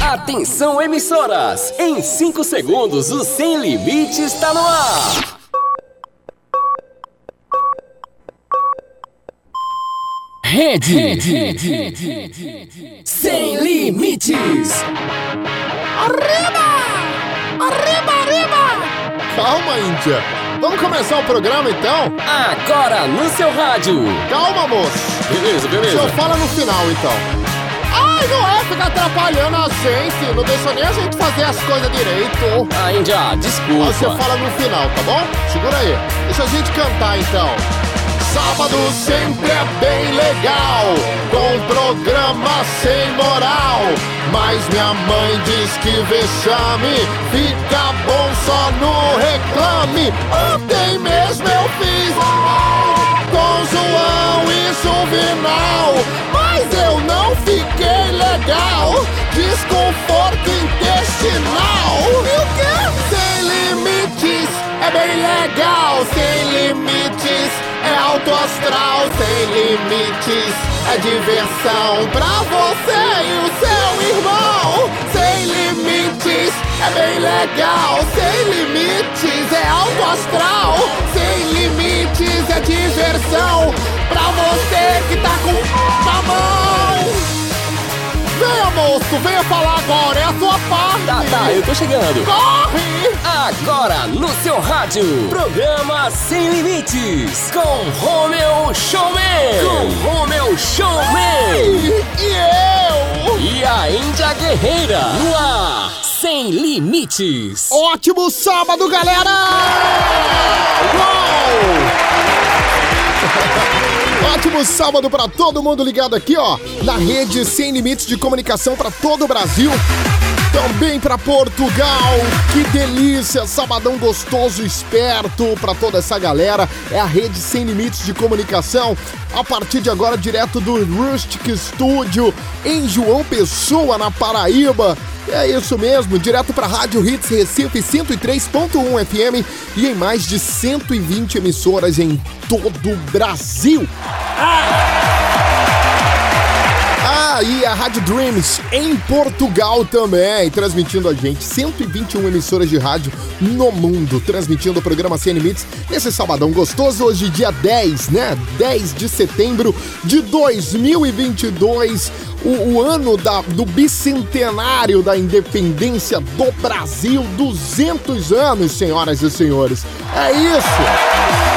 Atenção, emissoras! Em 5 segundos, o Sem Limite está no ar! Rede, Rede, Sem Limites! Arriba! Arriba, arriba! Calma, Índia. Vamos começar o programa então? Agora no seu rádio! Calma, moço. Beleza, beleza. senhor fala no final então. Ai, não é ficar atrapalhando a gente. Não deixa nem a gente fazer as coisas direito. Ah, Índia, desculpa. Você fala no final, tá bom? Segura aí. Deixa a gente cantar então. Sábado sempre é bem legal, com programa sem moral. Mas minha mãe diz que vexame fica bom só no reclame. Ontem mesmo eu fiz com João e Juvenal, mas eu não fiquei legal. Desconforto intestinal. E o quê? Sem limites é bem legal, sem limites astral, sem limites é diversão pra você e o seu irmão. Sem limites é bem legal, sem limites é alto astral, sem limites é diversão pra você que tá com na mão. Venha, moço, venha falar agora, é a sua parte. Tá, tá, eu tô chegando. Corre! Agora no seu rádio, programa Sem Limites, com Romeu Showman. Com Romeu Showman. E eu? E a Índia Guerreira, no ar, Sem Limites. Ótimo sábado, galera! Ótimo sábado pra todo mundo ligado aqui, ó, na rede Sem Limites de Comunicação pra todo o Brasil. Também pra Portugal, que delícia, sabadão gostoso, esperto pra toda essa galera. É a rede Sem Limites de Comunicação. A partir de agora, direto do Rustic Studio em João Pessoa, na Paraíba. É isso mesmo, direto para Rádio Hits Recife 103.1 FM e em mais de 120 emissoras em todo o Brasil. Ah, e a Rádio Dreams em Portugal também, transmitindo a gente. 121 emissoras de rádio no mundo, transmitindo o programa Sem Limites nesse sabadão gostoso, hoje dia 10, né? 10 de setembro de 2022. O, o ano da- do bicentenário da independência do Brasil, 200 anos, senhoras e senhores. É isso!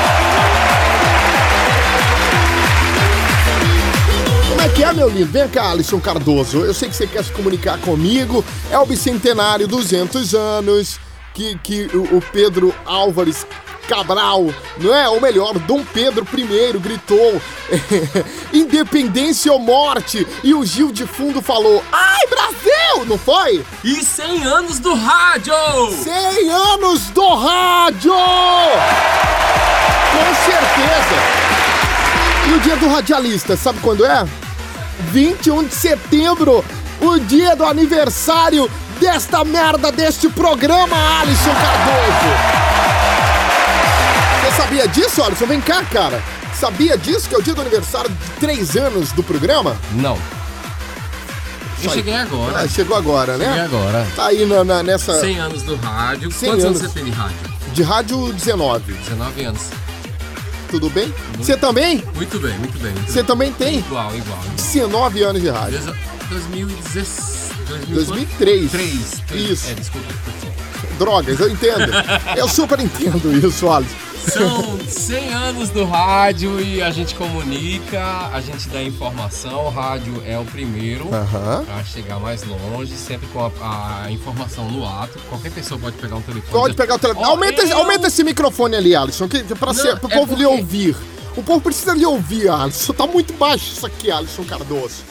Que é, meu lindo? Vem cá, Alisson Cardoso. Eu sei que você quer se comunicar comigo. É o bicentenário, 200 anos, que, que o, o Pedro Álvares Cabral, não é? Ou melhor, Dom Pedro I gritou independência ou morte. E o Gil de fundo falou, ai, Brasil! Não foi? E 100 anos do rádio! 100 anos do rádio! Com certeza! E o dia do radialista, sabe quando é? 21 de setembro, o dia do aniversário desta merda deste programa, Alisson Cardoso! Você sabia disso, Alisson? Vem cá, cara! Sabia disso que é o dia do aniversário de três anos do programa? Não. Eu Só- cheguei agora. Ah, chegou agora, Cheguei né? agora. Tá aí na, na- nessa. 100 anos do rádio. 100 Quantos anos anos. você tem de rádio? De rádio 19. 19 anos. Tudo bem? Você também? Muito bem, muito bem. Muito Você bem. também tem Igual, igual. igual. 19 anos de rádio. Desa- 2016. 2003. 3. Isso. É, desculpa. Drogas, eu entendo. eu super entendo isso, Alisson. São 100 anos do rádio e a gente comunica, a gente dá informação. O rádio é o primeiro para chegar mais longe, sempre com a, a informação no ato. Qualquer pessoa pode pegar um telefone. Pode pegar o telefone. Ó, aumenta, eu- aumenta esse microfone ali, Alisson, que, pro é povo lhe porque- ouvir. O povo precisa lhe ouvir, Alisson. Tá muito baixo isso aqui, Alisson Cardoso.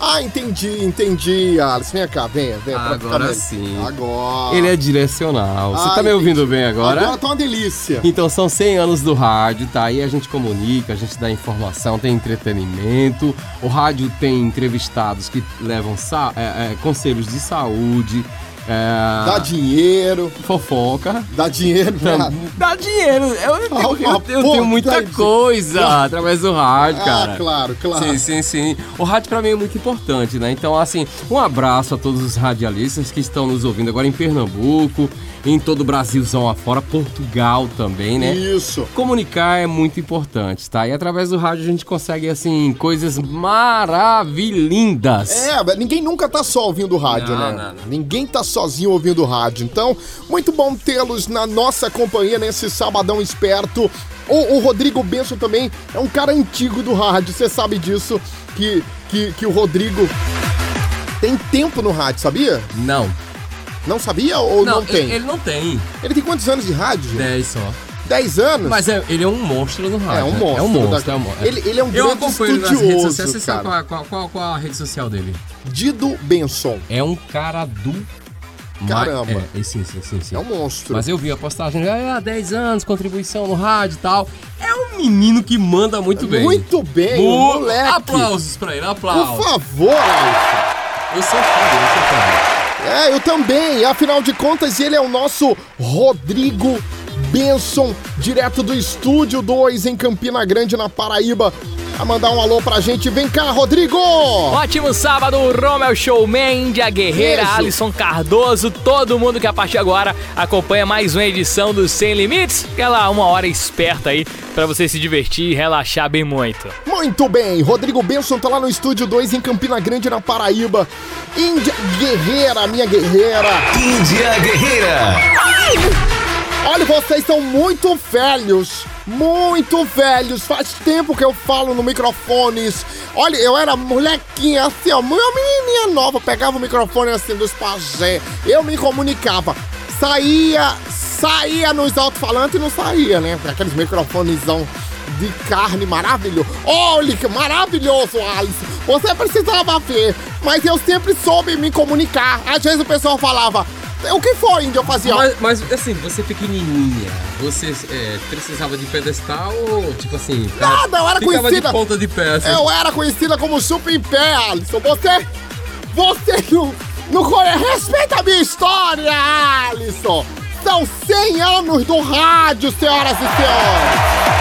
Ah, entendi, entendi, Alisson. Vem cá, venha, venha. Agora sim. Agora. Ele é direcional. Você Ah, tá me ouvindo entendi. bem agora? Agora tá uma delícia. Então são 100 anos do rádio, tá? Aí a gente comunica, a gente dá informação, tem entretenimento. O rádio tem entrevistados que levam é, é, conselhos de saúde. É, Dá dinheiro, fofoca. dá dinheiro, né? Dá dinheiro. Eu, eu, Ah, eu- eu tenho muita de- coisa através do rádio, cara. Ah, claro, claro. Sim, sim, sim. O rádio pra mim é muito importante, né? Então, assim, um abraço a todos os radialistas que estão nos ouvindo agora em Pernambuco, em todo o Brasilzão afora, Portugal também, né? Isso. Comunicar é muito importante, tá? E através do rádio a gente consegue, assim, coisas maravilhindas. É, ninguém nunca tá só ouvindo rádio, Não, né? não, não. Ninguém tá sozinho ouvindo rádio. Então, muito bom tê-los na nossa companhia nesse sabadão esperto. O, o Rodrigo Benson também é um cara antigo do rádio, você sabe disso, que, que, que o Rodrigo tem tempo no rádio, sabia? Não. Não sabia ou não, tem? Ele, ele não tem. Ele tem quantos anos de rádio? 10 só. 10 anos? Mas é- ele é um monstro no rádio. É um monstro. É um monstro. da- É um monstro. Ele, ele é um Eu grande nas redes sociais. Você estudioso, sabe qual, qual, qual, qual a rede social dele? Dido Benson. É um cara do. Caramba. É, é, sim, sim, sim, sim. É um monstro. Mas eu vi a postagem, ah, 10 anos, contribuição no rádio e tal. É um menino que manda muito bem. Muito bem, moleque. Aplausos pra ele, Por aplausos. favor, Alisson. Eu sou fã dele, eu sou fã dele. É, eu também. Afinal de contas, ele é o nosso Rodrigo Benson, direto do Estúdio 2 em Campina Grande, na Paraíba. A mandar um alô pra gente. Vem cá, Rodrigo! Ótimo sábado, Romel Showman, Índia Guerreira, Beijo. Alisson Cardoso, todo mundo que a partir de agora acompanha mais uma edição do Sem Limites, aquela uma hora esperta aí pra você se divertir e relaxar bem muito. Muito bem, Rodrigo Benson tá lá no Estúdio 2 em Campina Grande, na Paraíba. Índia Guerreira, minha guerreira. Índia Guerreira. Olha, vocês são muito velhos. Muito velhos. Faz tempo que eu falo no microfones. Olha, eu era molequinha assim, ó. Uma menininha nova. Pegava o microfone assim dos pajé. Eu me comunicava. Saía, saía nos alto-falantes e não saía, né? Aqueles microfonezão de carne maravilhoso. Olha que maravilhoso, Alice. Você precisava ver. Mas eu sempre soube me comunicar. Às vezes o pessoal falava. O que foi, Índio? Eu fazia. Mas, mas, assim, você pequenininha, você é, precisava de pedestal ou, tipo assim... Nada, eu era conhecida- de ponta de pé, assim. Eu era conhecida como chupa em pé, Alisson. Você. Você não. Não conhece. Respeita a minha história, Alisson! São 100 anos do rádio, senhoras e senhores!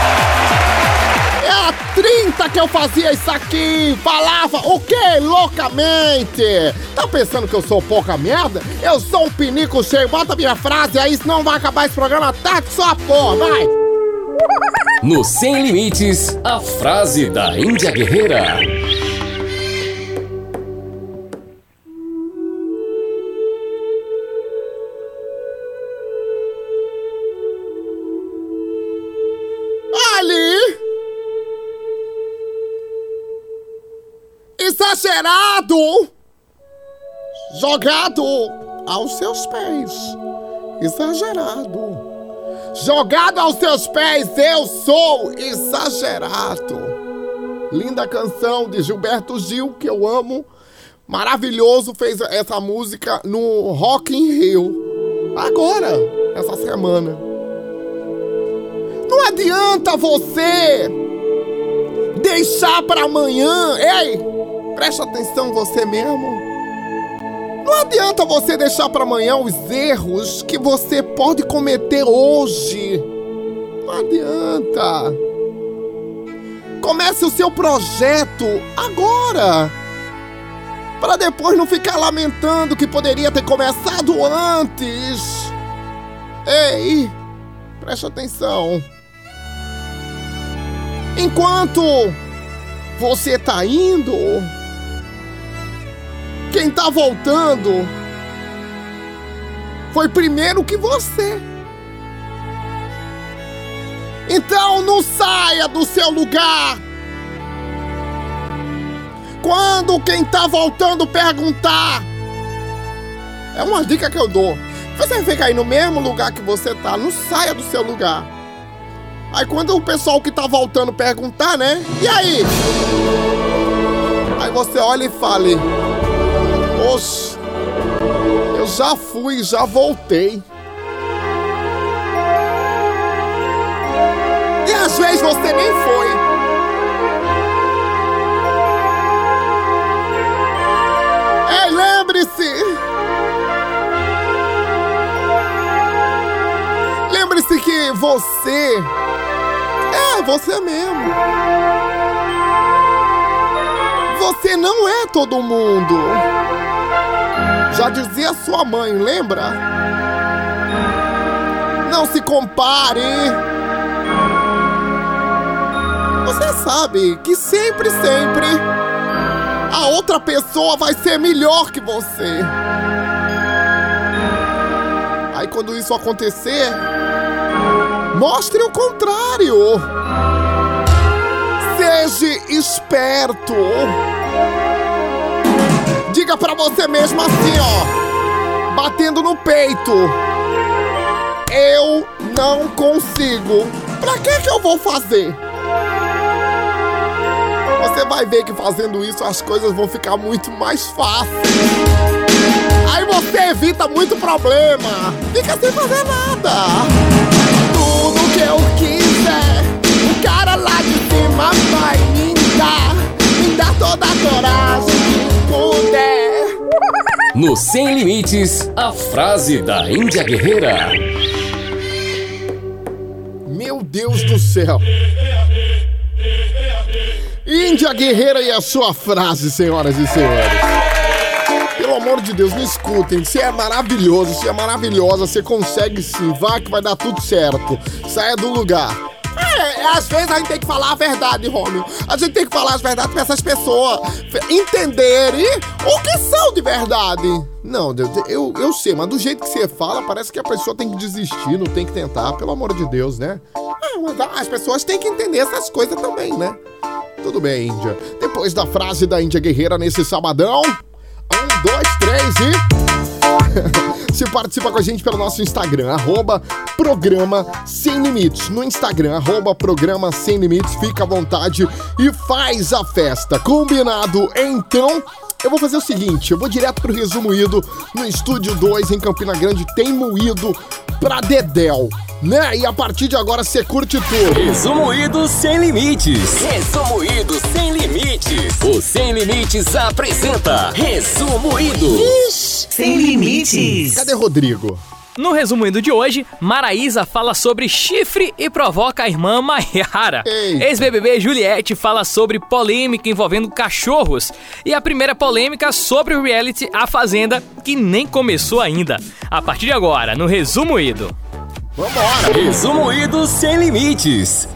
É há 30 que eu fazia isso aqui! Falava o quê? Loucamente! Tá pensando que eu sou pouca merda? Eu sou um pinico cheio. Bota minha frase aí, senão vai acabar esse programa tarde só porra, vai! No Sem Limites, a frase da Índia Guerreira. Exagerado! Jogado aos seus pés. Exagerado. Jogado aos seus pés, eu sou exagerado. Linda canção de Gilberto Gil, que eu amo. Maravilhoso, fez essa música no Rock in Rio. Agora, essa semana. Não adianta você deixar para amanhã. Ei, presta atenção você mesmo. Não adianta você deixar para amanhã os erros que você pode cometer hoje. Não adianta. Comece o seu projeto agora. Para depois não ficar lamentando que poderia ter começado antes. Ei, preste atenção. Enquanto você tá indo, quem tá voltando foi primeiro que você. Então não saia do seu lugar. Quando quem tá voltando perguntar, é uma dica que eu dou. Você fica aí no mesmo lugar que você tá, não saia do seu lugar. Aí quando o pessoal que tá voltando perguntar, né? E aí? Aí você olha e fale: moço. Eu já fui, já voltei. E às vezes você nem foi. Ei, lembre-se. Lembre-se que você é você mesmo. Você não é todo mundo. Já dizia sua mãe, lembra? Não se compare. Você sabe que sempre, sempre a outra pessoa vai ser melhor que você. Aí quando isso acontecer, mostre o contrário. Seja esperto. Diga pra você mesmo assim, ó, batendo no peito. Eu não consigo. Pra que que eu vou fazer? Você vai ver que fazendo isso as coisas vão ficar muito mais fáceis. Aí você evita muito problema. Fica sem fazer nada. Tudo que eu quiser, o cara lá de cima vai me dar. Me dar toda a coragem que puder. No Sem Limites, a frase da Índia Guerreira. Meu Deus do céu. Índia Guerreira e a sua frase, senhoras e senhores. Pelo amor de Deus, me escutem. Você é maravilhoso, você é maravilhosa, você consegue sim. Vá que vai dar tudo certo. Saia do lugar. É, às vezes a gente tem que falar a verdade, Romeo. A gente tem que falar as verdades pra essas pessoas entenderem o que são de verdade. Não, eu, eu sei, mas do jeito que você fala, parece que a pessoa tem que desistir, não tem que tentar, pelo amor de Deus, né? Ah, mas as pessoas têm que entender essas coisas também, né? Tudo bem, Índia. Depois da frase da Índia Guerreira nesse sabadão. Um, dois, três e. Você participa com a gente pelo nosso Instagram, arroba Programa Sem Limites. No Instagram, arroba Programa Sem Limites, fica à vontade e faz a festa. Combinado? Então, eu vou fazer o seguinte: eu vou direto pro resumo ido no Estúdio 2 em Campina Grande. Tem moído pra Dedel. Né? E a partir de agora você curte tudo. Resumo Ido Sem Limites. Resumo Ido Sem Limites. O Sem Limites apresenta Resumo Ido. Sem limites. Cadê Rodrigo? No resumindo de hoje, Maraísa fala sobre chifre e provoca a irmã Maiara. Ex-BBB Juliette fala sobre polêmica envolvendo cachorros. E a primeira polêmica sobre o reality A Fazenda, que nem começou ainda. A partir de agora, no Resumo Ido. Vambora! Resumo Ido Sem Limites.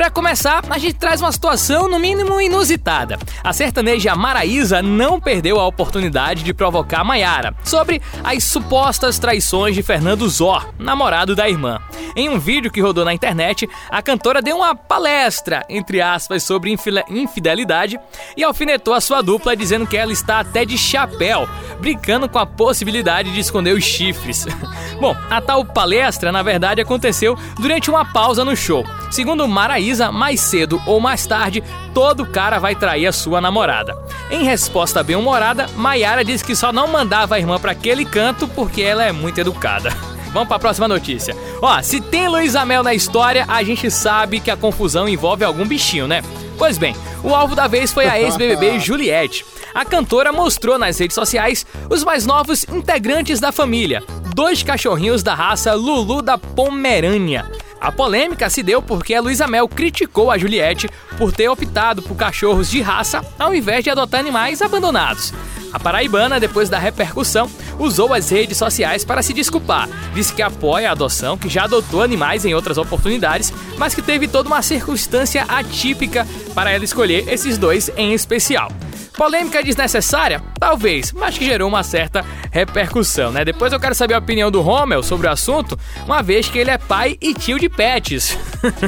Pra começar, a gente traz uma situação no mínimo inusitada. A sertaneja Maraísa não perdeu a oportunidade de provocar Maiara sobre as supostas traições de Fernando Zor, namorado da irmã. Em um vídeo que rodou na internet, a cantora deu uma palestra, entre aspas, sobre infidelidade e alfinetou a sua dupla dizendo que ela está até de chapéu, brincando com a possibilidade de esconder os chifres. Bom, a tal palestra, na verdade, aconteceu durante uma pausa no show. Segundo Maraísa, mais cedo ou mais tarde, todo cara vai trair a sua namorada. Em resposta bem-humorada, Maiara disse que só não mandava a irmã para aquele canto porque ela é muito educada. Vamos para a próxima notícia. Ó, se tem Luísa Mel na história, a gente sabe que a confusão envolve algum bichinho, né? Pois bem, o alvo da vez foi a ex-BBB Juliette. A cantora mostrou nas redes sociais os mais novos integrantes da família, dois cachorrinhos da raça Lulu da Pomerânia. A polêmica se deu porque a Luísa Mel criticou a Juliette por ter optado por cachorros de raça ao invés de adotar animais abandonados. A paraibana, depois da repercussão, usou as redes sociais para se desculpar. Disse que apoia a adoção, que já adotou animais em outras oportunidades, mas que teve toda uma circunstância atípica para ela escolher esses dois em especial. Polêmica desnecessária? Talvez, mas que gerou uma certa repercussão, né? Depois eu quero saber a opinião do Rommel sobre o assunto, uma vez que ele é pai e tio de pets.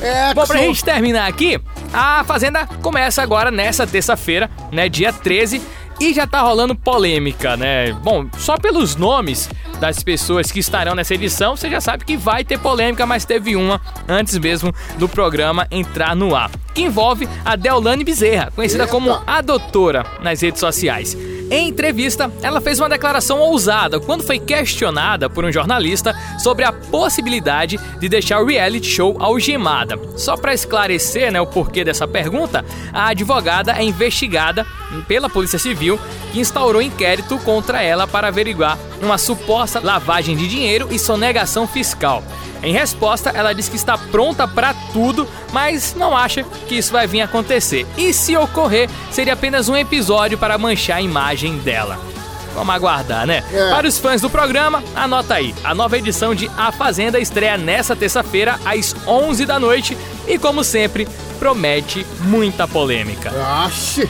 É, Bom, pra gente terminar aqui, a Fazenda começa agora nessa terça-feira, né, dia 13, e já tá rolando polêmica, né? Bom, só pelos nomes das pessoas que estarão nessa edição, você já sabe que vai ter polêmica, mas teve uma antes mesmo do programa entrar no ar, que envolve a Deolane Bezerra, conhecida Eita. como a doutora nas redes sociais. Em entrevista, ela fez uma declaração ousada quando foi questionada por um jornalista sobre a possibilidade de deixar o reality show algemada. Só para esclarecer né, o porquê dessa pergunta, a advogada é investigada pela Polícia Civil, que instaurou inquérito contra ela para averiguar uma suposta lavagem de dinheiro e sonegação fiscal. Em resposta, ela diz que está pronta para tudo, mas não acha que isso vai vir acontecer. E se ocorrer, seria apenas um episódio para manchar a imagem dela. Vamos aguardar, né? É. Para os fãs do programa, anota aí. A nova edição de A Fazenda estreia nessa terça-feira, às 11 da noite. E como sempre, promete muita polêmica. Oxi.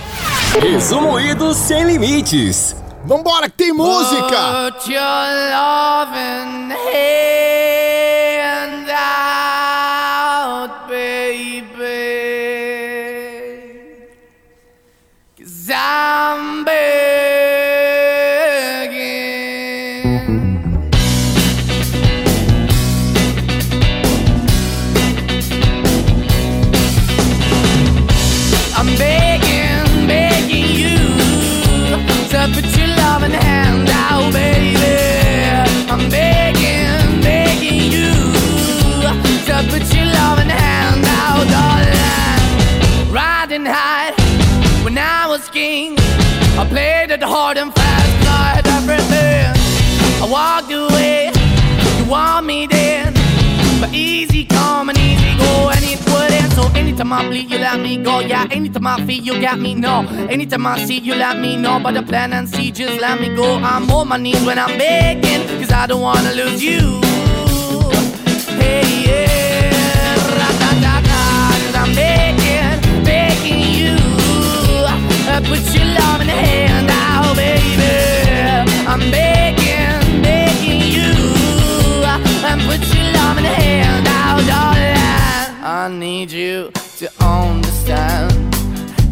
Resumo Ido Sem Limites. Vambora, que tem música! Put your loving hand anytime I bleed, you let me go. Yeah, anytime I feel, you got me. No, anytime I see, you let me know. But the plan and see, just let me go. I'm on my knees when I'm begging, cause I don't wanna lose you. Hey, yeah, cause I'm begging, begging you. Uh, put your love in the hand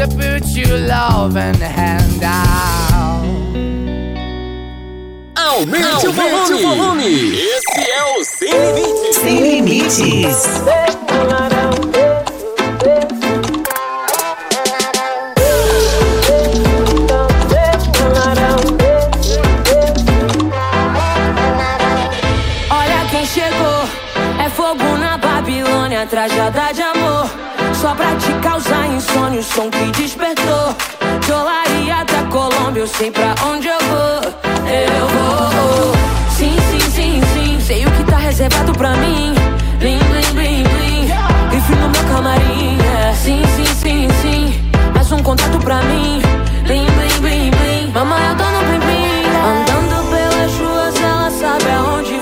To put your loving hand out. Aumente, o, volume. Esse é o Sem Limites. Sem limites. Olha quem chegou, é fogo na Babilônia, trajada de amor. Pra te causar insônia, o som que despertou. De Olaria até Colômbia, eu sei pra onde eu vou. Eu vou. Sim, sim, sim, sim, sei o que tá reservado pra mim. Blim, blim, blim, blim. Grife no meu camarim. é. Sim, sim, sim, sim, mais um contato pra mim. Blim, blim, blim, blim. Mamãe, eu tô no blim. Andando pelas ruas, ela maneira,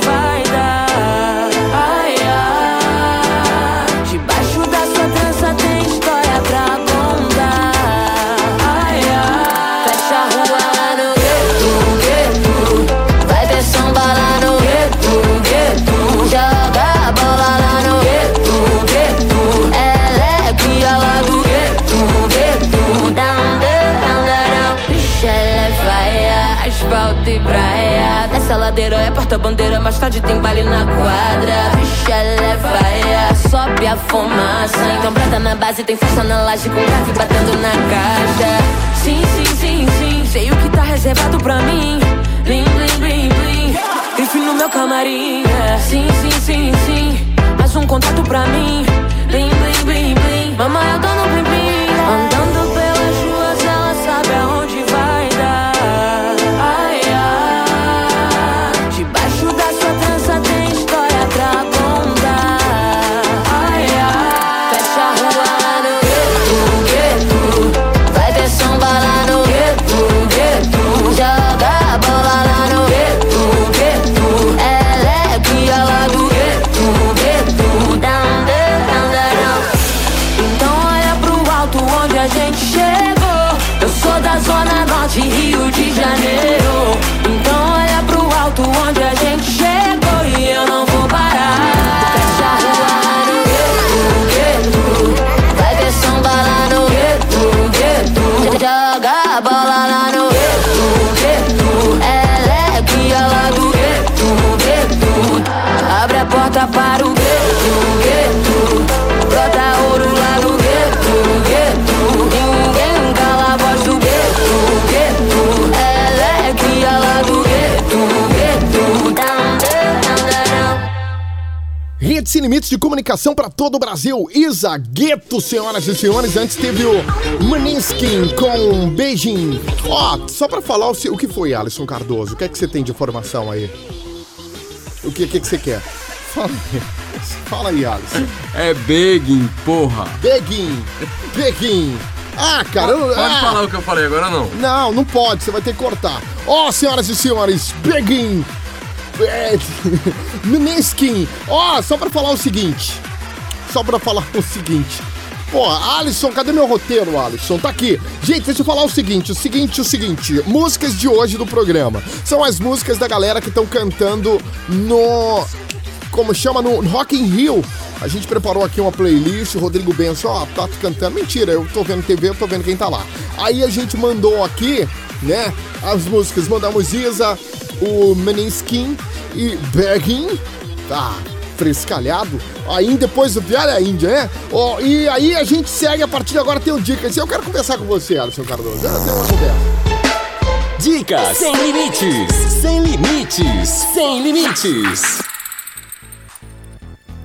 é porta-bandeira, mais tarde tem baile na quadra. Vixe, ela é sobe a fumaça. Então brota na base, tem força na laje, com grave batendo na caixa. Sim, sim, sim, sim, sei o que tá reservado pra mim. Blim, blim, blim, blim. Enfim no meu camarim. é. Sim, sim, sim, sim, mais um contato pra mim. Blim, blim, blim, blim. Mamãe, eu tô no blim, Limites de comunicação para todo o Brasil. Isa Gueto, senhoras e senhores. Antes teve o Maneskin com Beijing. Ó, só para falar o, que foi, Alisson Cardoso. O que é que você tem de informação aí? O que, que, que você quer? Fala aí. Fala aí, Alisson. É begging, porra. Beguin. Beguin. Ah, cara. eu- Pode ah. falar o que eu falei agora não. Não, não pode, você vai ter que cortar. Ó, senhoras e senhores, Beguin. É, Mineskin. Ó, só pra falar o seguinte. Só pra falar o seguinte. Pô, Alisson, cadê meu roteiro, Alisson? Tá aqui. Gente, deixa eu falar o seguinte, o seguinte, o seguinte. Músicas de hoje do programa. São as músicas da galera que estão cantando no... Como chama? No Rock in Rio. A gente preparou aqui uma playlist, o Rodrigo Benson, ó, tá cantando. Mentira, eu tô vendo TV, eu tô vendo quem tá lá. Aí a gente mandou aqui, né, as músicas. Mandamos Isa, o Meniskin e Begging. Tá, frescalhado. Aí depois do Piara a Índia, né? Ó, e aí a gente segue a partir de agora, tem o Dicas. Eu quero conversar com você, Alisson Cardoso. Eu tenho uma conversa. Dicas sem limites, sem limites, sem limites.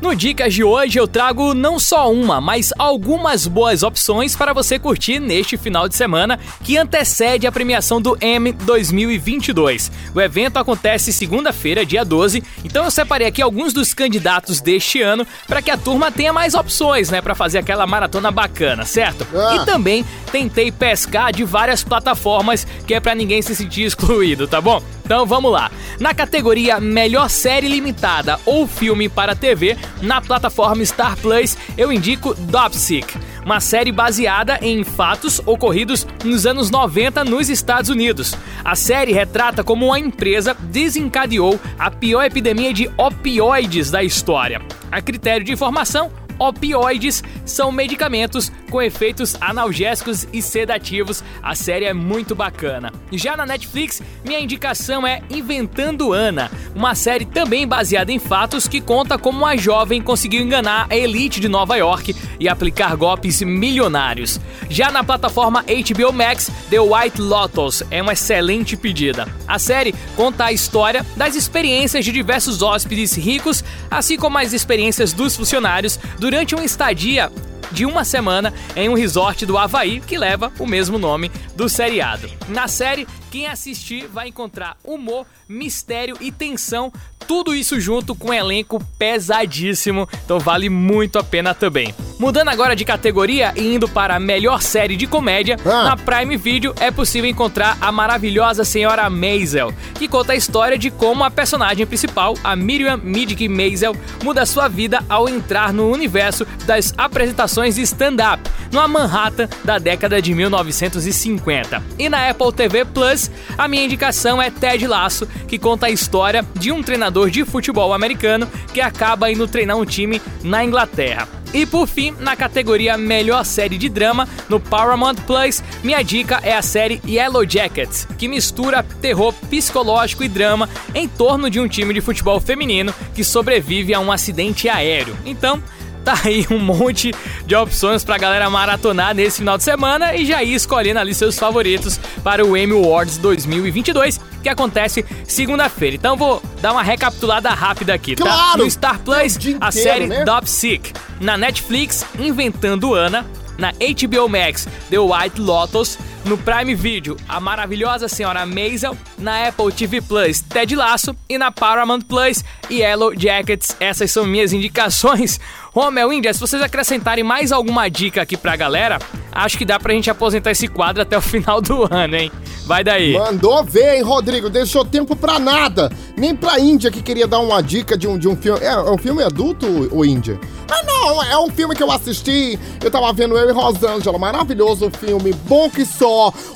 No Dicas de hoje eu trago não só uma, mas algumas boas opções para você curtir neste final de semana que antecede a premiação do M 2022. O evento acontece segunda-feira, dia 12, então eu separei aqui alguns dos candidatos deste ano para que a turma tenha mais opções, né, para fazer aquela maratona bacana, certo? Ah. E também tentei pescar de várias plataformas que é para ninguém se sentir excluído, tá bom? Então vamos lá. Na categoria Melhor Série Limitada ou Filme para TV, na plataforma Star Plus, eu indico Dopsic, uma série baseada em fatos ocorridos nos anos 90 nos Estados Unidos. A série retrata como uma empresa desencadeou a pior epidemia de opioides da história. A critério de informação, Opioides são medicamentos com efeitos analgésicos e sedativos. A série é muito bacana. Já na Netflix, minha indicação é Inventando Ana, uma série também baseada em fatos que conta como uma jovem conseguiu enganar a elite de Nova York e aplicar golpes milionários. Já na plataforma HBO Max, The White Lotus é uma excelente pedida. A série conta a história das experiências de diversos hóspedes ricos, assim como as experiências dos funcionários durante uma estadia de uma semana em um resort do Havaí que leva o mesmo nome do seriado. Na série, quem assistir vai encontrar humor, mistério e tensão, tudo isso junto com um elenco pesadíssimo, então vale muito a pena também. Mudando agora de categoria e indo para a melhor série de comédia, Ah. na Prime Video é possível encontrar a maravilhosa Senhora Maisel, que conta a história de como a personagem principal, a Miriam Middick Maisel, muda sua vida ao entrar no universo das apresentações de stand-up, numa Manhattan da década de 1950. E na Apple TV Plus, a minha indicação é Ted Lasso, que conta a história de um treinador treinador de futebol americano que acaba indo treinar um time na Inglaterra. E por fim, na categoria Melhor Série de Drama, no Paramount Plus, minha dica é a série Yellow Jackets, que mistura terror psicológico e drama em torno de um time de futebol feminino que sobrevive a um acidente aéreo. Então, Tá aí um monte de opções pra galera maratonar nesse final de semana e já ir escolhendo ali seus favoritos para o Emmy Awards 2022, que acontece segunda-feira. Então vou dar uma recapitulada rápida aqui, tá? Claro! No Star Plus, É a inteiro, série né? Sick. Na Netflix, Inventando Ana. Na HBO Max, The White Lotus. No Prime Video, a maravilhosa senhora Maisel. Na Apple TV Plus, Ted Lasso. E na Paramount Plus, Yellow Jackets. Essas são minhas indicações. Romel Índia, se vocês acrescentarem mais alguma dica aqui pra galera, acho que dá pra gente aposentar esse quadro até o final do ano, hein? Vai daí. Mandou ver, hein, Rodrigo? Deixou tempo pra nada. Nem pra Índia que queria dar uma dica de um, de um filme. É, é um filme adulto, o Índia? Ah, não, é um filme que eu assisti. Eu tava vendo eu e Rosângela. Maravilhoso filme. Bom que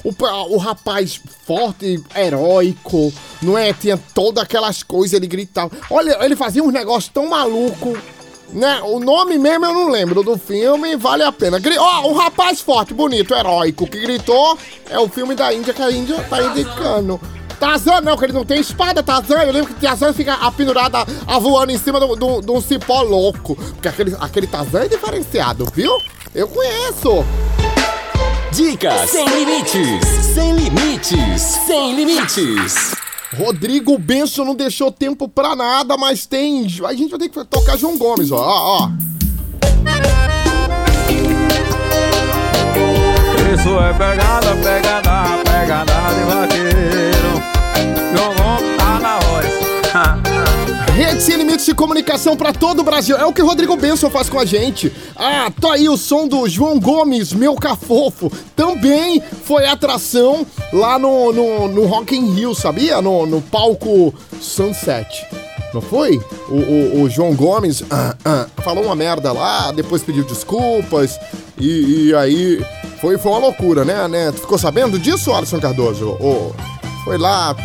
O, o rapaz forte, heróico, não é? Tinha todas aquelas coisas, ele gritava. Olha, ele fazia uns negócios tão maluco. Né? O nome mesmo eu não lembro do filme, vale a pena. Ó, um rapaz forte, bonito, heróico, que gritou é o filme da Índia que a Índia tá indicando. Tarzan não, que ele não tem espada, Tarzan. Eu lembro que Tarzan fica apendurada, a voando em cima de um cipó louco. Porque aquele, aquele Tarzan é diferenciado, viu? Eu conheço. Dicas sem limites, sem limites, sem limites. Rodrigo Benção não deixou tempo pra nada, mas tem. A gente vai ter que tocar João Gomes, ó. ó, ó. Isso é pegada, pegada, pegada de vaqueiro. Rede Sem Limites de Comunicação pra todo o Brasil. É o que o Rodrigo Benson faz com a gente. Ah, tá aí o som do João Gomes, meu cafofo. Também foi atração lá no, no, no Rock in Rio, sabia? No, no palco Sunset. Não foi? O, o- o João Gomes ah, ah, falou uma merda lá, depois pediu desculpas. E, e aí foi, foi uma loucura, né, né? Tu ficou sabendo disso, Alisson Cardoso? Ô, foi lá.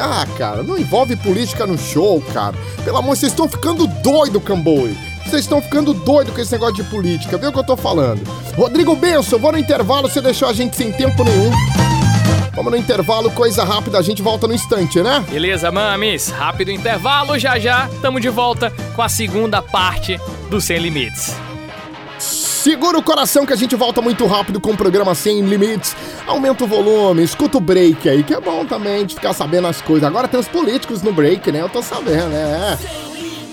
Ah, cara, não envolve política no show, cara. Pelo amor, vocês estão ficando doido, Camboi. Vocês estão ficando doido com esse negócio de política. Vê o que eu tô falando. Rodrigo Benção, vou no intervalo, você deixou a gente sem tempo nenhum. Vamos no intervalo, coisa rápida, a gente volta no instante, né? Beleza, mames? Rápido intervalo, já já tamo de volta com a segunda parte do Sem Limites. Segura o coração que a gente volta muito rápido com o programa Sem Limites. Aumenta o volume, escuta o break aí, que é bom também de ficar sabendo as coisas. Agora tem os políticos no break, né? Eu tô sabendo, né?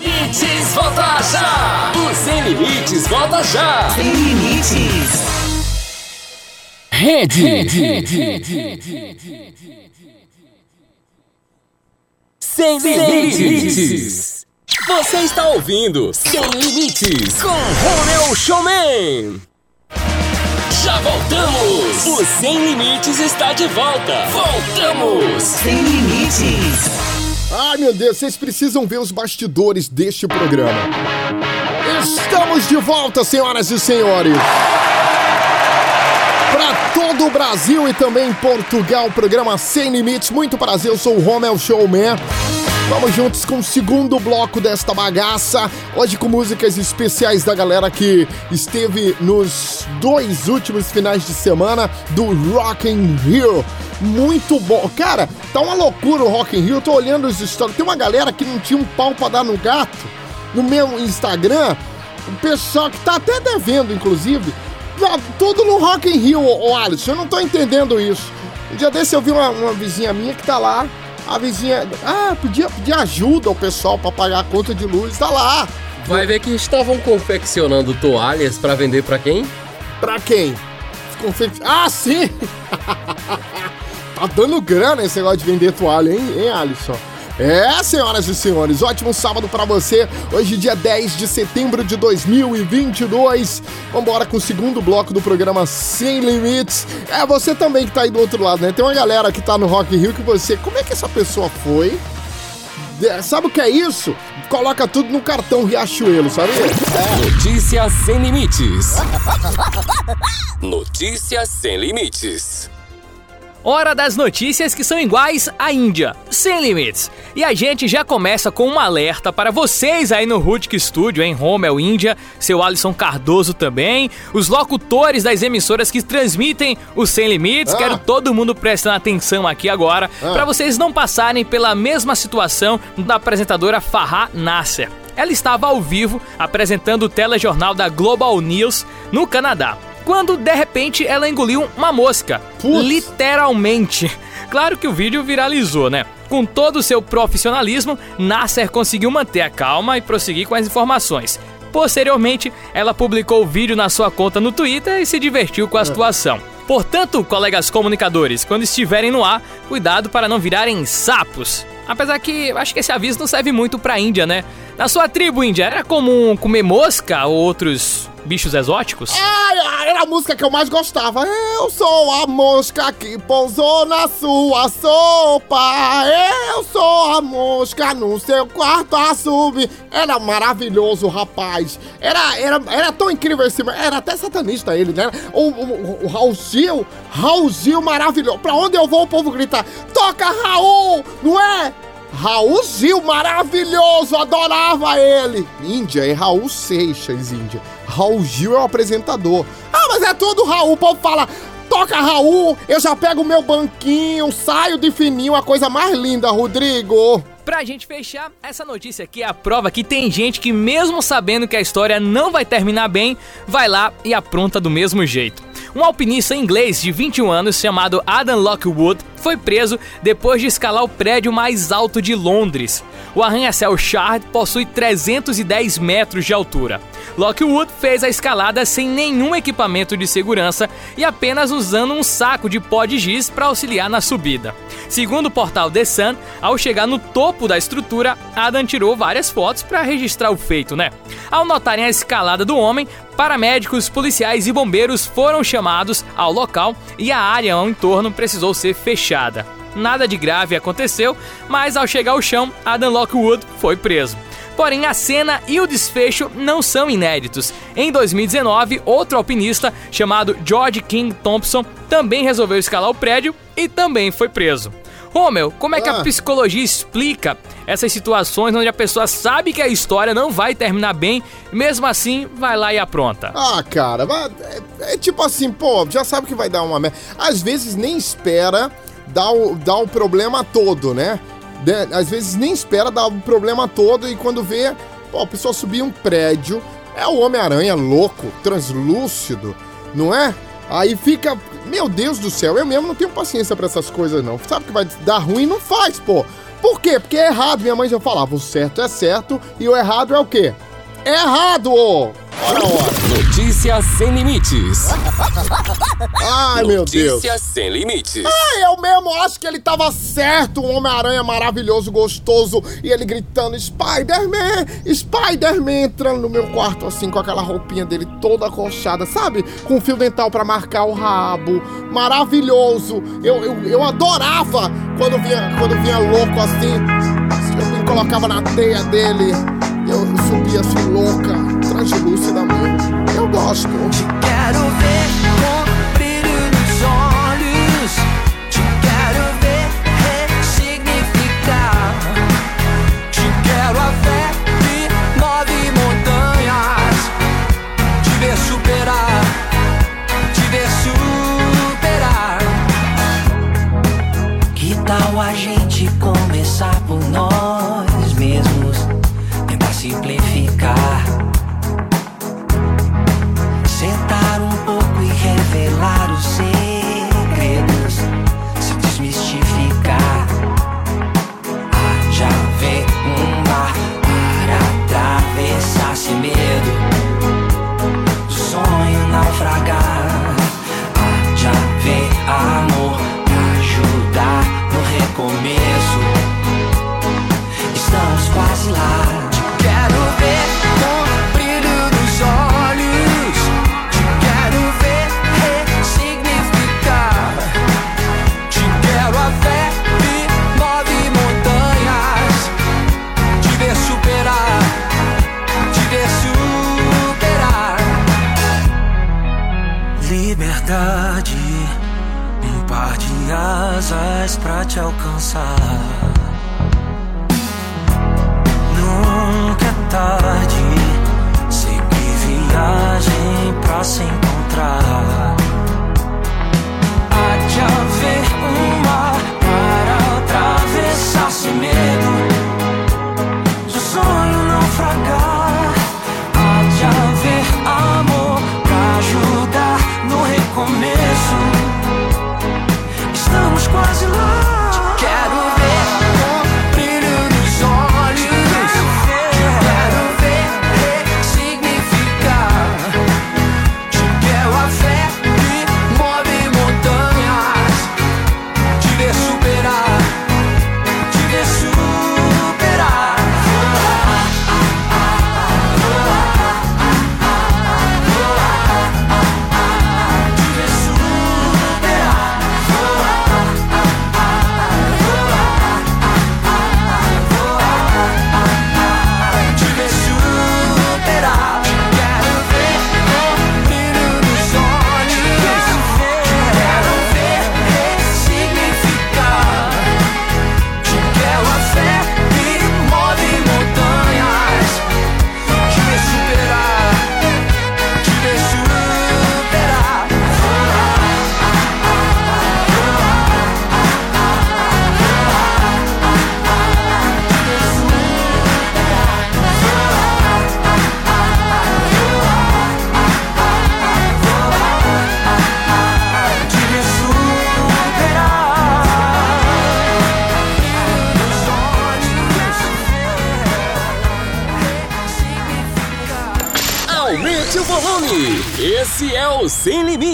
Limites, volta já! O Sem Limites, volta já! Sem limites. Rede. Sem limites. Você está ouvindo Sem Limites com Romeu Showman. Já voltamos. O Sem Limites está de volta. Voltamos. Sem limites. Ai meu Deus, vocês precisam ver os bastidores deste programa. Estamos de volta, senhoras e senhores. Para todo o Brasil e também Portugal, programa Sem Limites. Muito prazer, eu sou o Romel Showman. Vamos juntos com o segundo bloco desta bagaça. Hoje com músicas especiais da galera que esteve nos dois últimos finais de semana do Rock in Rio. Muito bom. Cara, tá uma loucura o Rock in Rio. Eu tô olhando os stories. Tem uma galera que não tinha um pau pra dar no gato. No meu Instagram, o pessoal que tá até devendo, inclusive, tudo no Rock in Rio, Alisson. Eu não tô entendendo isso. Um dia desse eu vi uma, uma vizinha minha que tá lá. A vizinha. Ah, pedia, pedia ajuda ao pessoal pra pagar a conta de luz. Tá lá. Vai ver que estavam confeccionando toalhas pra vender pra quem? Pra quem? Confec... Ah, sim! tá dando grana esse negócio de vender toalha, hein, hein, Alisson? É, senhoras e senhores, ótimo sábado pra você. Hoje, dia 10 de setembro de 2022. Vambora com o segundo bloco do programa Sem Limites. É, você também que tá aí do outro lado, né? Tem uma galera que tá no Rock Rio que você... Como é que essa pessoa foi? Sabe o que é isso? Coloca tudo no cartão Riachuelo, sabia? É. Notícias sem limites. Notícias sem limites. Hora das notícias que são iguais à Índia, sem limites. E a gente já começa com um alerta para vocês aí no Rutic Studio, em Rommel, Índia, seu Alisson Cardoso também, os locutores das emissoras que transmitem o Sem Limites. Ah. Quero todo mundo prestando atenção aqui agora, Ah. para vocês não passarem pela mesma situação da apresentadora Farah Nasser. Ela estava ao vivo apresentando o telejornal da Global News no Canadá. Quando de repente ela engoliu uma mosca. Putz. Literalmente. Claro que o vídeo viralizou, né? Com todo o seu profissionalismo, Nasser conseguiu manter a calma e prosseguir com as informações. Posteriormente, ela publicou o vídeo na sua conta no Twitter e se divertiu com a situação. Portanto, colegas comunicadores, quando estiverem no ar, cuidado para não virarem sapos. Apesar que eu acho que esse aviso não serve muito pra Índia, né? Na sua tribo, Índia, era comum comer mosca ou outros bichos exóticos? Ai, era a música que eu mais gostava. Eu sou a mosca que pousou na sua sopa. Eu sou a mosca no seu quarto a subir. Era maravilhoso, rapaz. Era, era, era tão incrível esse. Era até satanista ele, né? O, o, o Raul Gil, Raul Gil maravilhoso. Pra onde eu vou, o povo grita: Toca Raul, não é? Raul Gil, maravilhoso, adorava ele. Índia é Raul Seixas, Índia. Raul Gil é o apresentador. Ah, mas é tudo Raul, o povo fala. Toca Raul, eu já pego o meu banquinho, saio de fininho, a coisa mais linda, Rodrigo. Pra gente fechar, essa notícia aqui é a prova que tem gente que, mesmo sabendo que a história não vai terminar bem, vai lá e apronta do mesmo jeito. Um alpinista inglês de 21 anos chamado Adam Lockwood foi preso depois de escalar o prédio mais alto de Londres. O arranha-céu Shard possui 310 metros de altura. Lockwood fez a escalada sem nenhum equipamento de segurança e apenas usando um saco de pó de giz para auxiliar na subida. Segundo o portal The Sun, ao chegar no topo da estrutura, Adam tirou várias fotos para registrar o feito, né? Ao notarem a escalada do homem, paramédicos, policiais e bombeiros foram chamados ao local e a área ao entorno precisou ser fechada. Nada de grave aconteceu, mas ao chegar ao chão, Adam Lockwood foi preso. Porém, a cena e o desfecho não são inéditos. Em 2019, outro alpinista chamado George King Thompson também resolveu escalar o prédio e também foi preso. Romeu, como é que a Ah. psicologia explica essas situações onde a pessoa sabe que a história não vai terminar bem, mesmo assim vai lá e apronta? Ah, cara, é, é tipo assim, pô, já sabe que vai dar uma merda. Às vezes nem espera dar o, dar o problema todo, né? De- Às vezes nem espera dar o problema todo e quando vê, pô, a pessoa subir um prédio, é o Homem-Aranha louco, translúcido, não é? Aí fica, meu Deus do céu, eu mesmo não tenho paciência pra essas coisas não. Sabe que vai dar ruim, não faz, pô. Por quê? Porque é errado. Minha mãe já falava, o certo é certo e o errado é o quê? É errado! Ora, ora. Notícias sem limites. Ai, meu Deus. Notícias sem limites. Ai, eu mesmo acho que ele tava certo, um Homem-Aranha maravilhoso, gostoso, e ele gritando Spider-Man, Spider-Man, entrando no meu quarto assim, com aquela roupinha dele toda acolchada, sabe? Com fio dental pra marcar o rabo, maravilhoso. Eu, eu, eu adorava quando vinha, quando vinha louco assim, eu me colocava na teia dele, eu subia assim louca, translúcida mesmo. Eu gosto.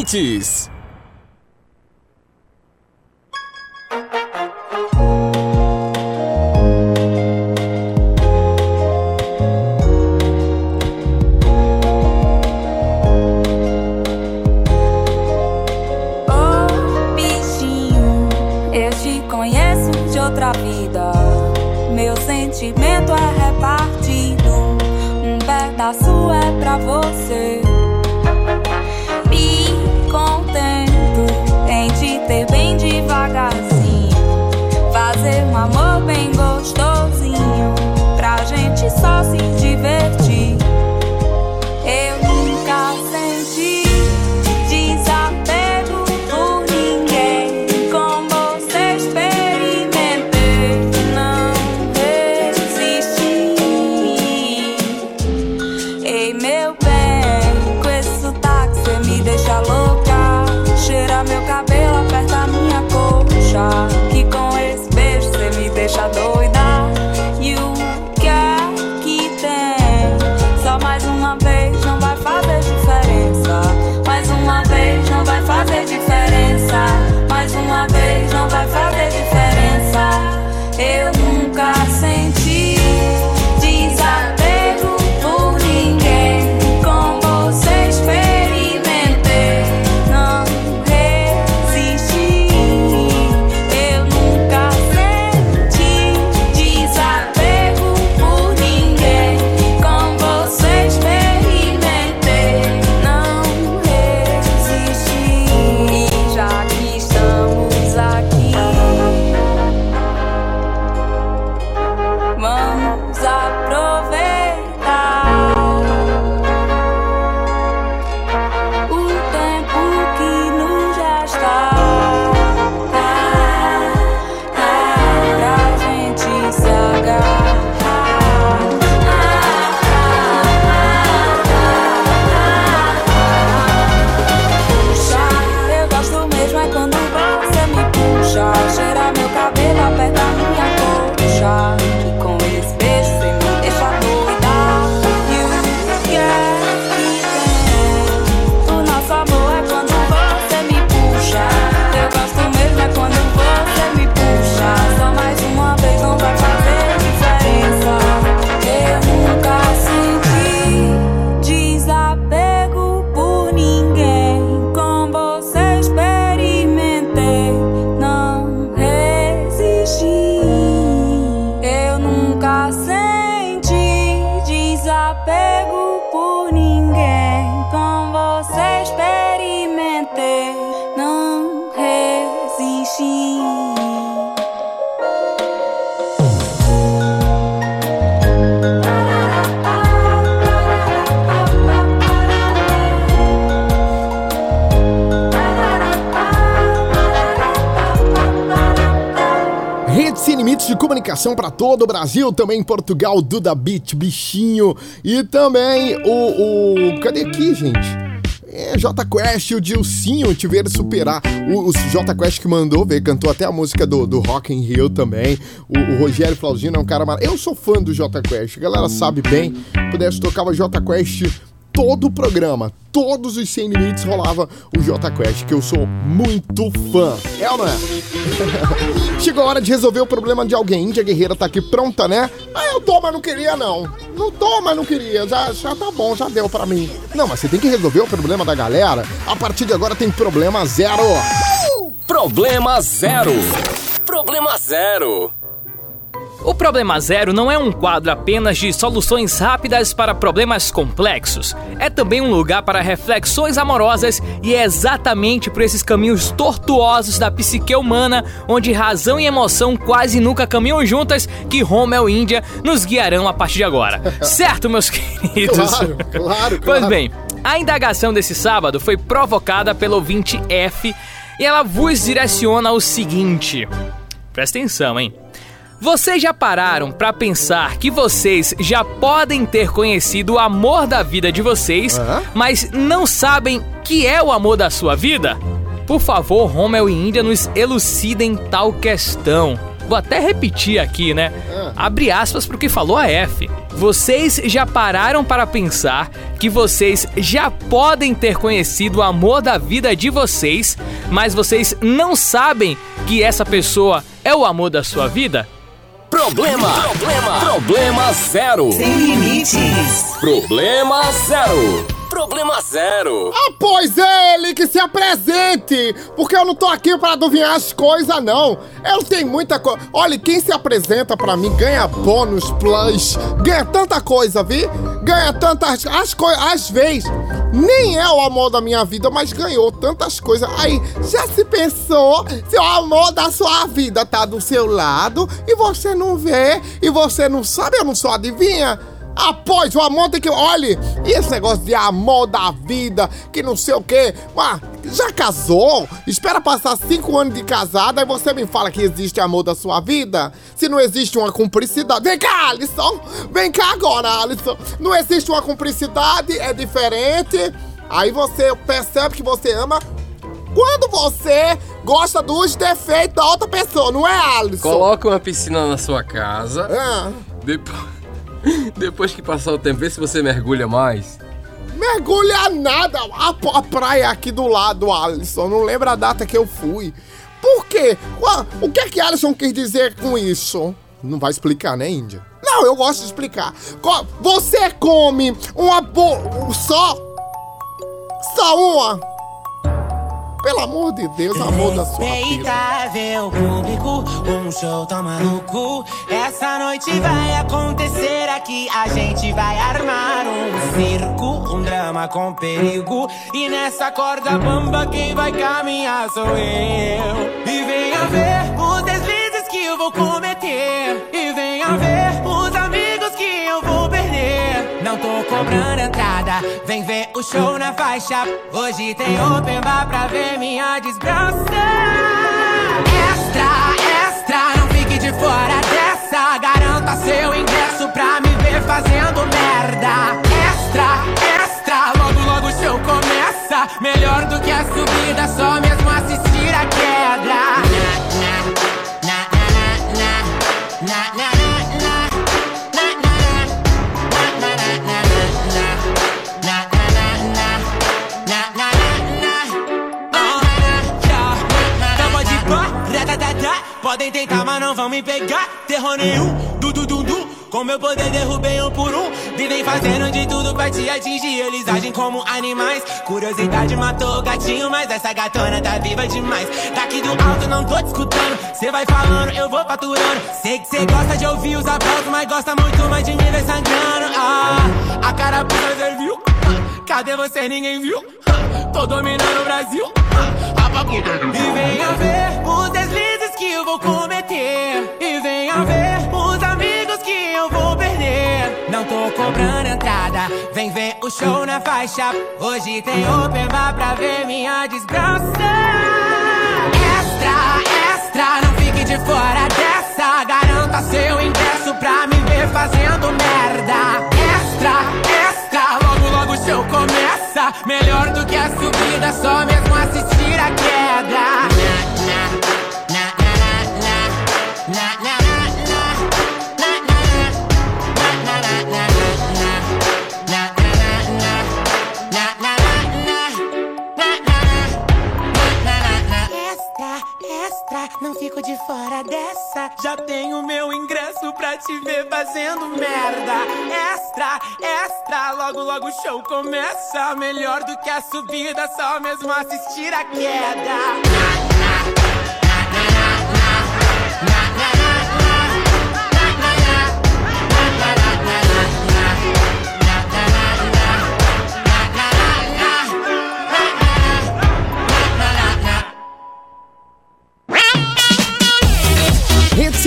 Sem todo o Brasil, também Portugal, Duda Beat, Bichinho e também o, o cadê aqui, gente? É, J Quest, o Dilcinho, te ver superar. O, o J Quest que mandou ver, cantou até a música do, do Rock in Rio também. O, o Rogério Flauzino é um cara maravilhoso. Eu sou fã do J Quest, a galera sabe bem. Pudesse tocava J Quest todo o programa, todos os 100 limites rolava o J Quest, que eu sou muito fã. É ou não é? Chegou a hora de resolver o problema de alguém. Índia Guerreira tá aqui pronta, né? Ah, eu tô, mas não queria não. Não tô, mas não queria. Já, já tá bom, já deu pra mim. Não, mas você tem que resolver o problema da galera. A partir de agora tem problema zero. Problema zero. Problema zero. O Problema Zero não é um quadro apenas de soluções rápidas para problemas complexos. É também um lugar para reflexões amorosas e é exatamente por esses caminhos tortuosos da psique humana, onde razão e emoção quase nunca caminham juntas, que Romel Índia nos guiarão a partir de agora. Certo, meus queridos? Claro, claro, Pois claro. bem, a indagação desse sábado foi provocada pelo ouvinte F e ela vos direciona o seguinte. Presta atenção, hein? Vocês já pararam pra pensar que vocês já podem ter conhecido o amor da vida de vocês, Hã? mas não sabem que é o amor da sua vida? Por favor, Romel e Índia nos elucidem tal questão. Vou até repetir aqui, né? Abre aspas pro que falou a F. Vocês já pararam para pensar que vocês já podem ter conhecido o amor da vida de vocês, mas vocês não sabem que essa pessoa é o amor da sua vida? Problema. Problema. Problema zero. Sem limites. Problema zero. Problema zero. Ah, pois ele que se apresente! Porque eu não tô aqui pra adivinhar as coisas, não. Eu tenho muita coisa. Olha, quem se apresenta pra mim ganha bônus, plus, ganha tanta coisa, vi? Ganha tantas as coisas. Às vezes, nem é o amor da minha vida, mas ganhou tantas coisas. Aí, já se pensou se o amor da sua vida tá do seu lado e você não vê e você não sabe, eu não sou adivinha? Após o amor tem que. Olhe, e esse negócio de amor da vida, que não sei o quê. Ah, já casou? Espera passar cinco anos de casada e você me fala que existe amor da sua vida? Se não existe uma cumplicidade. Vem cá, Alisson! Vem cá agora, Alisson! Não existe uma cumplicidade, é diferente. Aí você percebe que você ama quando você gosta dos defeitos da outra pessoa, não é, Alisson? Coloca uma piscina na sua casa. Ah. Depois, depois que passar o tempo, vê se você mergulha mais. Mergulha nada! A, praia aqui do lado, Alisson. Não lembra a data que eu fui. Por quê? O que é que Alisson quis dizer com isso? Não vai explicar, né, Índia? Não, eu gosto de explicar. Você come uma bo... só... Só uma... Pelo amor de Deus, amor da sua vida. Respeitável público, um show tão maluco. Essa noite vai acontecer aqui. A gente vai armar um circo, um drama com perigo. E nessa corda bamba, quem vai caminhar sou eu. E venha ver os deslizes que eu vou cometer. E venha ver Não tô cobrando entrada, vem ver o show na faixa. Hoje tem open bar pra ver minha desgraça. Extra, extra, não fique de fora dessa. Garanta seu ingresso pra me ver fazendo merda. Extra, extra, logo logo o show começa. Melhor do que a subida, só mesmo assistir a queda. Podem tentar, mas não vão me pegar. Terror nenhum, du du du du. Com meu poder derrubei um por um. Vivem fazendo de tudo pra te atingir. Eles agem como animais. Curiosidade matou o gatinho, mas essa gatona tá viva demais. Daqui do alto não tô te escutando. Cê vai falando, eu vou faturando. Sei que cê gosta de ouvir os aplausos, mas gosta muito mais de me ver sangrando. Ah, a cara puta viu? Cadê você? Ninguém viu? Tô dominando o Brasil. E venha ver os deslizes que eu vou cometer. E venha ver os amigos que eu vou perder. Não tô cobrando entrada, vem ver o show na faixa. Hoje tem open bar pra ver minha desgraça. Extra, extra, não fique de fora dessa. Garanta seu ingresso pra me ver fazendo merda. Extra, extra, logo logo o show começa. Melhor do que a subida, só mesmo assistir a queda. Não fico de fora dessa. Já tenho meu ingresso pra te ver fazendo merda. Extra, extra, logo logo o show começa. Melhor do que a subida, só mesmo assistir a queda. Rede Sem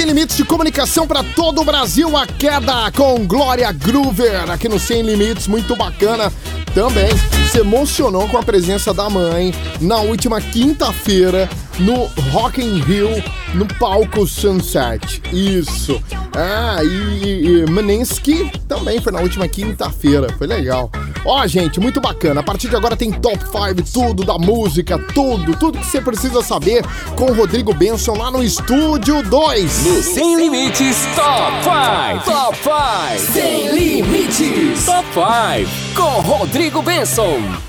Limites de comunicação para todo o Brasil. A queda com Glória Groover aqui no Sem Limites, muito bacana. Também se emocionou com a presença da mãe na última quinta-feira no Rock in Rio, no palco Sunset. Isso. Ah, e, e também foi na última quinta-feira. Foi legal. Ó, gente, muito bacana. A partir de agora tem Top 5, tudo da música, tudo, tudo que você precisa saber com o Rodrigo Benson lá no Estúdio 2. No Sem Limites Top 5. Top 5. Sem Limites. Top 5. Com Rodrigo Benson.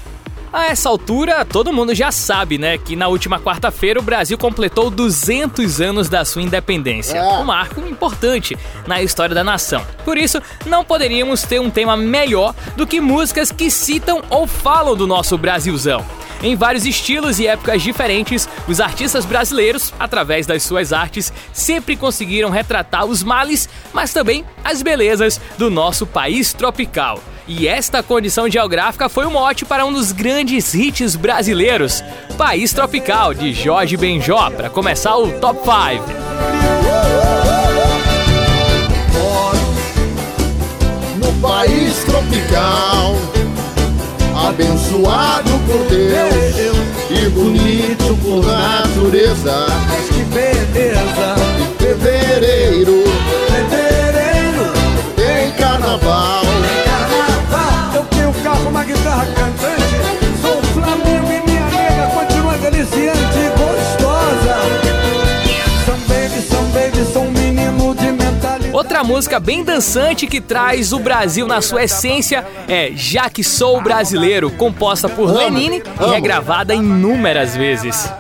A essa altura, todo mundo já sabe, né, que na última quarta-feira o Brasil completou 200 anos da sua independência. É. Um marco importante na história da nação. Por isso, não poderíamos ter um tema melhor do que músicas que citam ou falam do nosso Brasilzão. Em vários estilos e épocas diferentes, os artistas brasileiros, através das suas artes, sempre conseguiram retratar os males, mas também as belezas do nosso país tropical. E esta condição geográfica foi o mote para um dos grandes hits brasileiros, País Tropical, de Jorge Benjó, para começar o Top 5. no país tropical, abençoado por Deus e bonito por natureza. Mas que beleza, Em fevereiro fevereiro, tem carnaval. carnaval. Eu tenho um carro, uma guitarra cantante. Outra música bem dançante que traz o Brasil na sua essência é Já Que Sou Brasileiro, composta por Lenine e amo. regravada inúmeras vezes.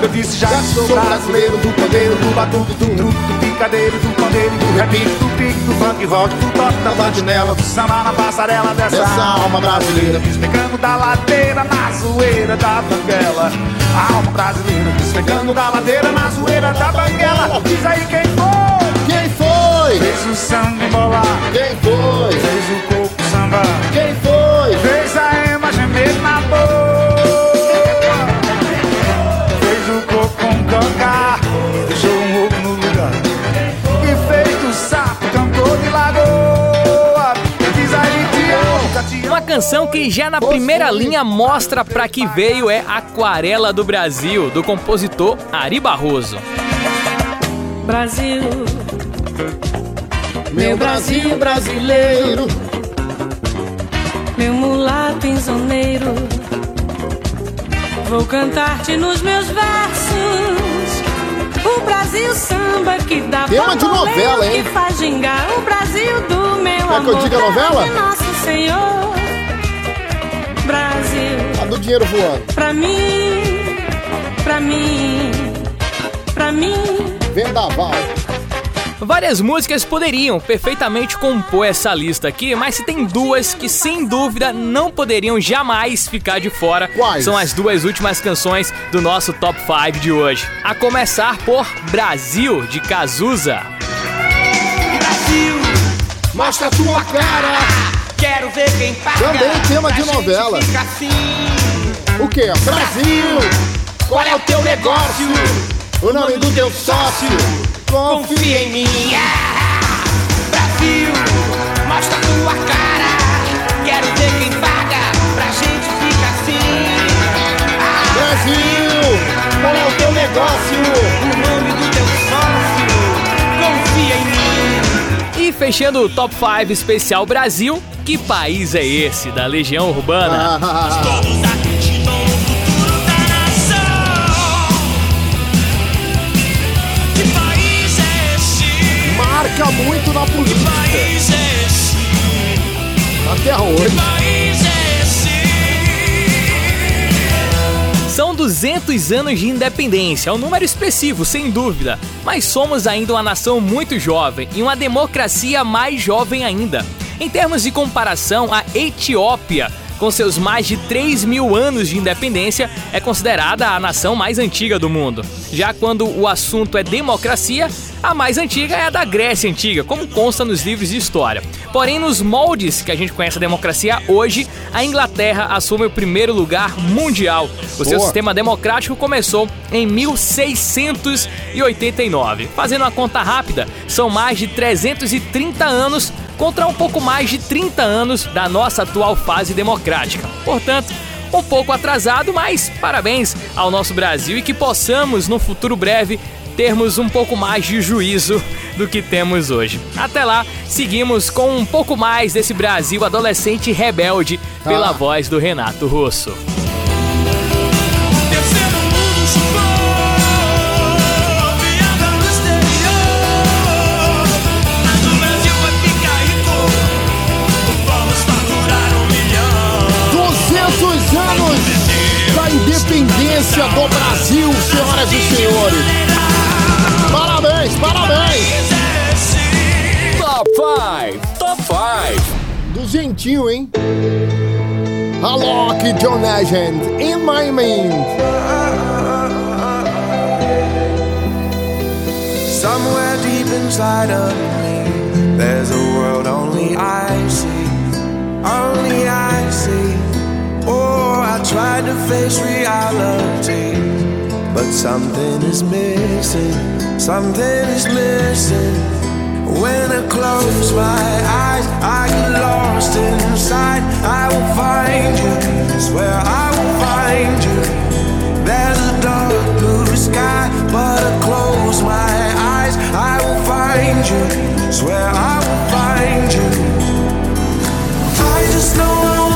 Eu disse já que sou brasileiro do pandeiro, do batuque, do truque, do picadeiro, do pandeiro, do repique, do pique, do funk rock, do toque da bandinela, do samba na passarela dessa, Dessa alma brasileira. Despegando da ladeira na zoeira da banguela. A alma brasileira, despegando da ladeira na zoeira da banguela. Diz aí quem foi? Quem foi? Fez o samba embolar, Quem foi? fez o corpo samba, Quem foi? fez a ema gemer na boca. Fez o corpo com cancar, deixou um ovo no lugar. E fez do sapo cantor de lagoa. Diz aí, Tião, Tião. Uma canção que já na primeira linha mostra pra que veio é Aquarela do Brasil, do compositor Ari Barroso. Brasil, Meu Brasil brasileiro. meu mulato insoneiro. Vou cantar-te nos meus versos. O Brasil samba que dá Tema de novela, hein? que faz gingar o Brasil do meu que eu amor. diga novela? Nosso Senhor. Brasil, A do dinheiro voando. pra mim, pra mim, pra mim. Vendaval. Várias músicas poderiam perfeitamente compor essa lista aqui, mas se tem duas que sem dúvida não poderiam jamais ficar de fora, Quais? são as duas últimas canções do nosso Top 5 de hoje. A começar por Brasil, de Cazuza. Brasil, Mostra a tua cara. quero ver quem paga. Também tema de novela. fica assim. O que? Brasil. Qual é o teu negócio? O nome do teu sócio. Confia. Confia em mim. Ah, Brasil, mostra tua cara. Quero ver quem paga. Pra gente fica assim. Ah, Brasil. Qual é o teu negócio? o nome do teu sócio. fechando o Top 5 especial Brasil, Que País é Esse? da Legião Urbana. Todos Muito na Que política. país é esse? Até Que hoje. país é esse? São 200 anos de independência, é um número expressivo, sem dúvida. Mas somos ainda uma nação muito jovem e uma democracia mais jovem ainda. Em termos de comparação, a Etiópia, com seus mais de 3 mil anos de independência, é considerada a nação mais antiga do mundo. Já quando o assunto é democracia, a mais antiga é a da Grécia Antiga, como consta nos livros de história. Porém, nos moldes que a gente conhece a democracia hoje, a Inglaterra assume o primeiro lugar mundial. O seu Boa. sistema democrático começou em 1689. Fazendo uma conta rápida, são mais de 330 anos contra um pouco mais de 30 anos da nossa atual fase democrática. Portanto, um pouco atrasado, mas parabéns ao nosso Brasil e que possamos, no futuro breve, termos um pouco mais de juízo do que temos hoje. Até lá, seguimos com um pouco mais desse Brasil adolescente rebelde pela Ah. voz do Renato Russo. Independência do Brasil, senhoras e senhores. Parabéns, parabéns. Top 5, Top 5. Duzentinho, hein? Alok John Legend, In My Mind. Somewhere deep inside of me, there's a world only I see, only I see. Oh, I tried to face reality, but something is missing, something is missing. When I close my eyes, I get lost inside. I will find you, swear I will find you. There's a dark blue sky, but I close my eyes. I will find you. Swear I will find you. I just know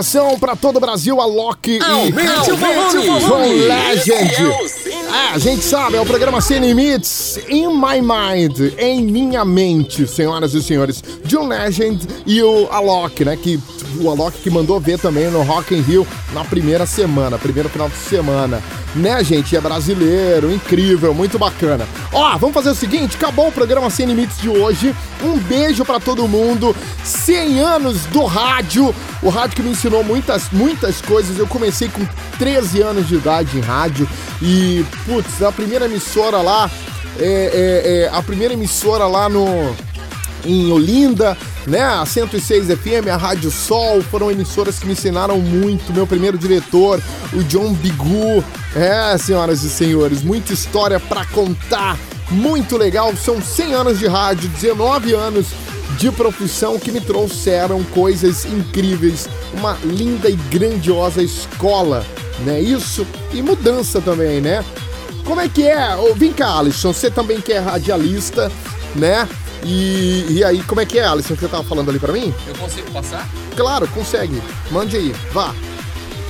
comunicação para todo o Brasil, Alok e Aumente o volume. Legend. É, a gente sabe, é o programa Sem Limites, In My Mind, em minha mente, senhoras e senhores. John Legend e o Alok, né, que o Alok que mandou ver também no Rock in Rio na primeira semana, primeiro final de semana. Né, gente? É brasileiro, incrível, muito bacana. Ó, vamos fazer o seguinte, acabou o programa Sem Limites de hoje. Um beijo pra todo mundo. 100 anos do rádio. O rádio que me ensinou muitas, muitas coisas. Eu comecei com 13 anos de idade em rádio e, putz, a primeira emissora lá, é, é, é, a primeira emissora lá no em Olinda, né? A 106 FM, a Rádio Sol, foram emissoras que me ensinaram muito. Meu primeiro diretor, o John Bigu. É, senhoras e senhores, muita história pra contar. Muito legal, são 100 anos de rádio, 19 anos de profissão que me trouxeram coisas incríveis, uma linda e grandiosa escola, né? Isso e mudança também, né? Como é que é? Vem cá, Alisson, você também que é radialista, né? E, e aí, como é que é, Alisson, que você tava falando ali pra mim? Eu consigo passar? Claro, consegue. Mande aí, vá.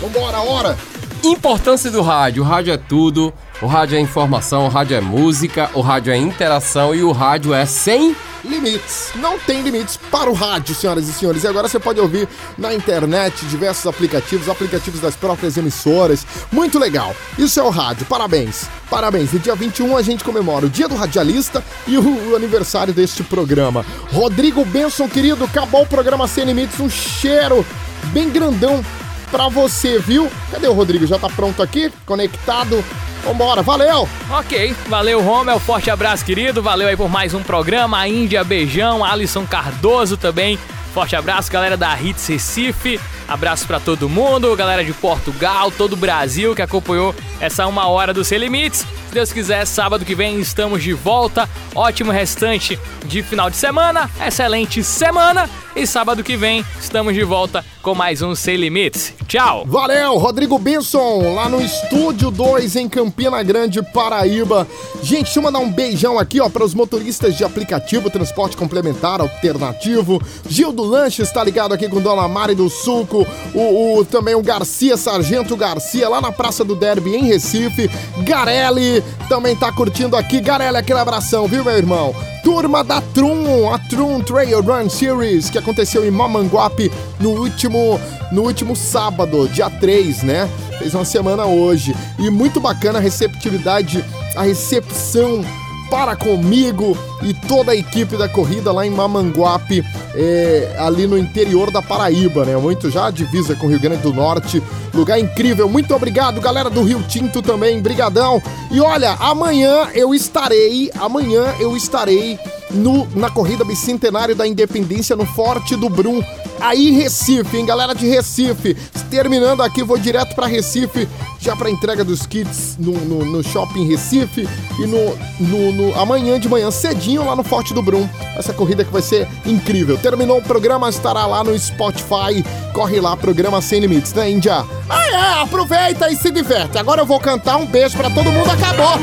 Vambora, hora! Importância do rádio. O rádio é tudo. O rádio é informação, o rádio é música, o rádio é interação e o rádio é sem limites. Não tem limites para o rádio, senhoras e senhores. E agora você pode ouvir na internet diversos aplicativos, aplicativos das próprias emissoras. Muito legal. Isso é o rádio. Parabéns. Parabéns. No dia 21 a gente comemora o Dia do Radialista e o, o aniversário deste programa. Rodrigo Benson, querido, acabou o programa Sem Limites. Um cheiro bem grandão pra você, viu? Cadê o Rodrigo? Já tá pronto aqui? Conectado? Vambora, valeu! Ok, valeu Romel, forte abraço querido, valeu aí por mais um programa, a Índia, beijão, Alisson Cardoso também, forte abraço, galera da Hits Recife, abraço pra todo mundo, galera de Portugal, todo o Brasil que acompanhou essa uma hora do Sem Limites. Se Deus quiser, sábado que vem estamos de volta, ótimo restante de final de semana, excelente semana e sábado que vem estamos de volta com mais um Sem Limites. Tchau! Valeu, Rodrigo Benson, lá no Estúdio 2 em Campina Grande, Paraíba. Gente, deixa eu mandar um beijão aqui, ó, para os motoristas de aplicativo, transporte complementar, alternativo. Gil do Lanche está ligado aqui com Dona Mari do Suco, o, o- também o Garcia, Sargento Garcia, lá na Praça do Derby, em Recife. Garelli também tá curtindo aqui. Garelli, aquele abração, viu, meu irmão? Turma da Trum, a Trum Trail Run Series, que aconteceu em Mamanguape no último, no último sábado, dia 3, né? Fez uma semana hoje. E muito bacana a receptividade, a recepção para comigo e toda a equipe da corrida lá em Mamanguape, é, ali no interior da Paraíba, né? Muito já divisa com o Rio Grande do Norte. Lugar incrível. Muito obrigado, galera do Rio Tinto também. Brigadão. E olha, amanhã eu estarei, amanhã eu estarei no, na corrida bicentenário da Independência no Forte do Brum. Aí Recife, hein, galera de Recife. Terminando aqui, vou direto pra Recife, já pra entrega dos kits no, no, no shopping Recife e no, no, no- amanhã de manhã cedinho lá no Forte do Brum. Essa corrida que vai ser incrível. Terminou o programa, estará lá no Spotify. Corre lá, programa Sem Limites, né, Índia? Ah, é, aproveita e se diverte. Agora eu vou cantar um beijo pra todo mundo, acabou!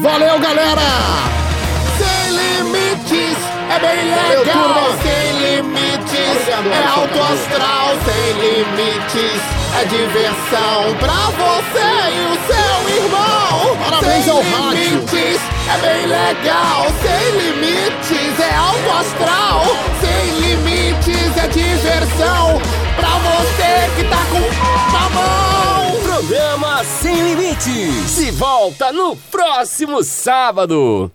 Valeu, galera! Sem limites, é bem Valeu, legal. turma. sem limites, Obrigado, é alto astral. Sem limites, é diversão pra você e o seu irmão. Parabéns sem ao rádio. limites, é bem legal. Sem limites, é alto astral. Sem limites, é diversão pra você que tá com a mão. Programa Sem Limites. Se volta no próximo sábado.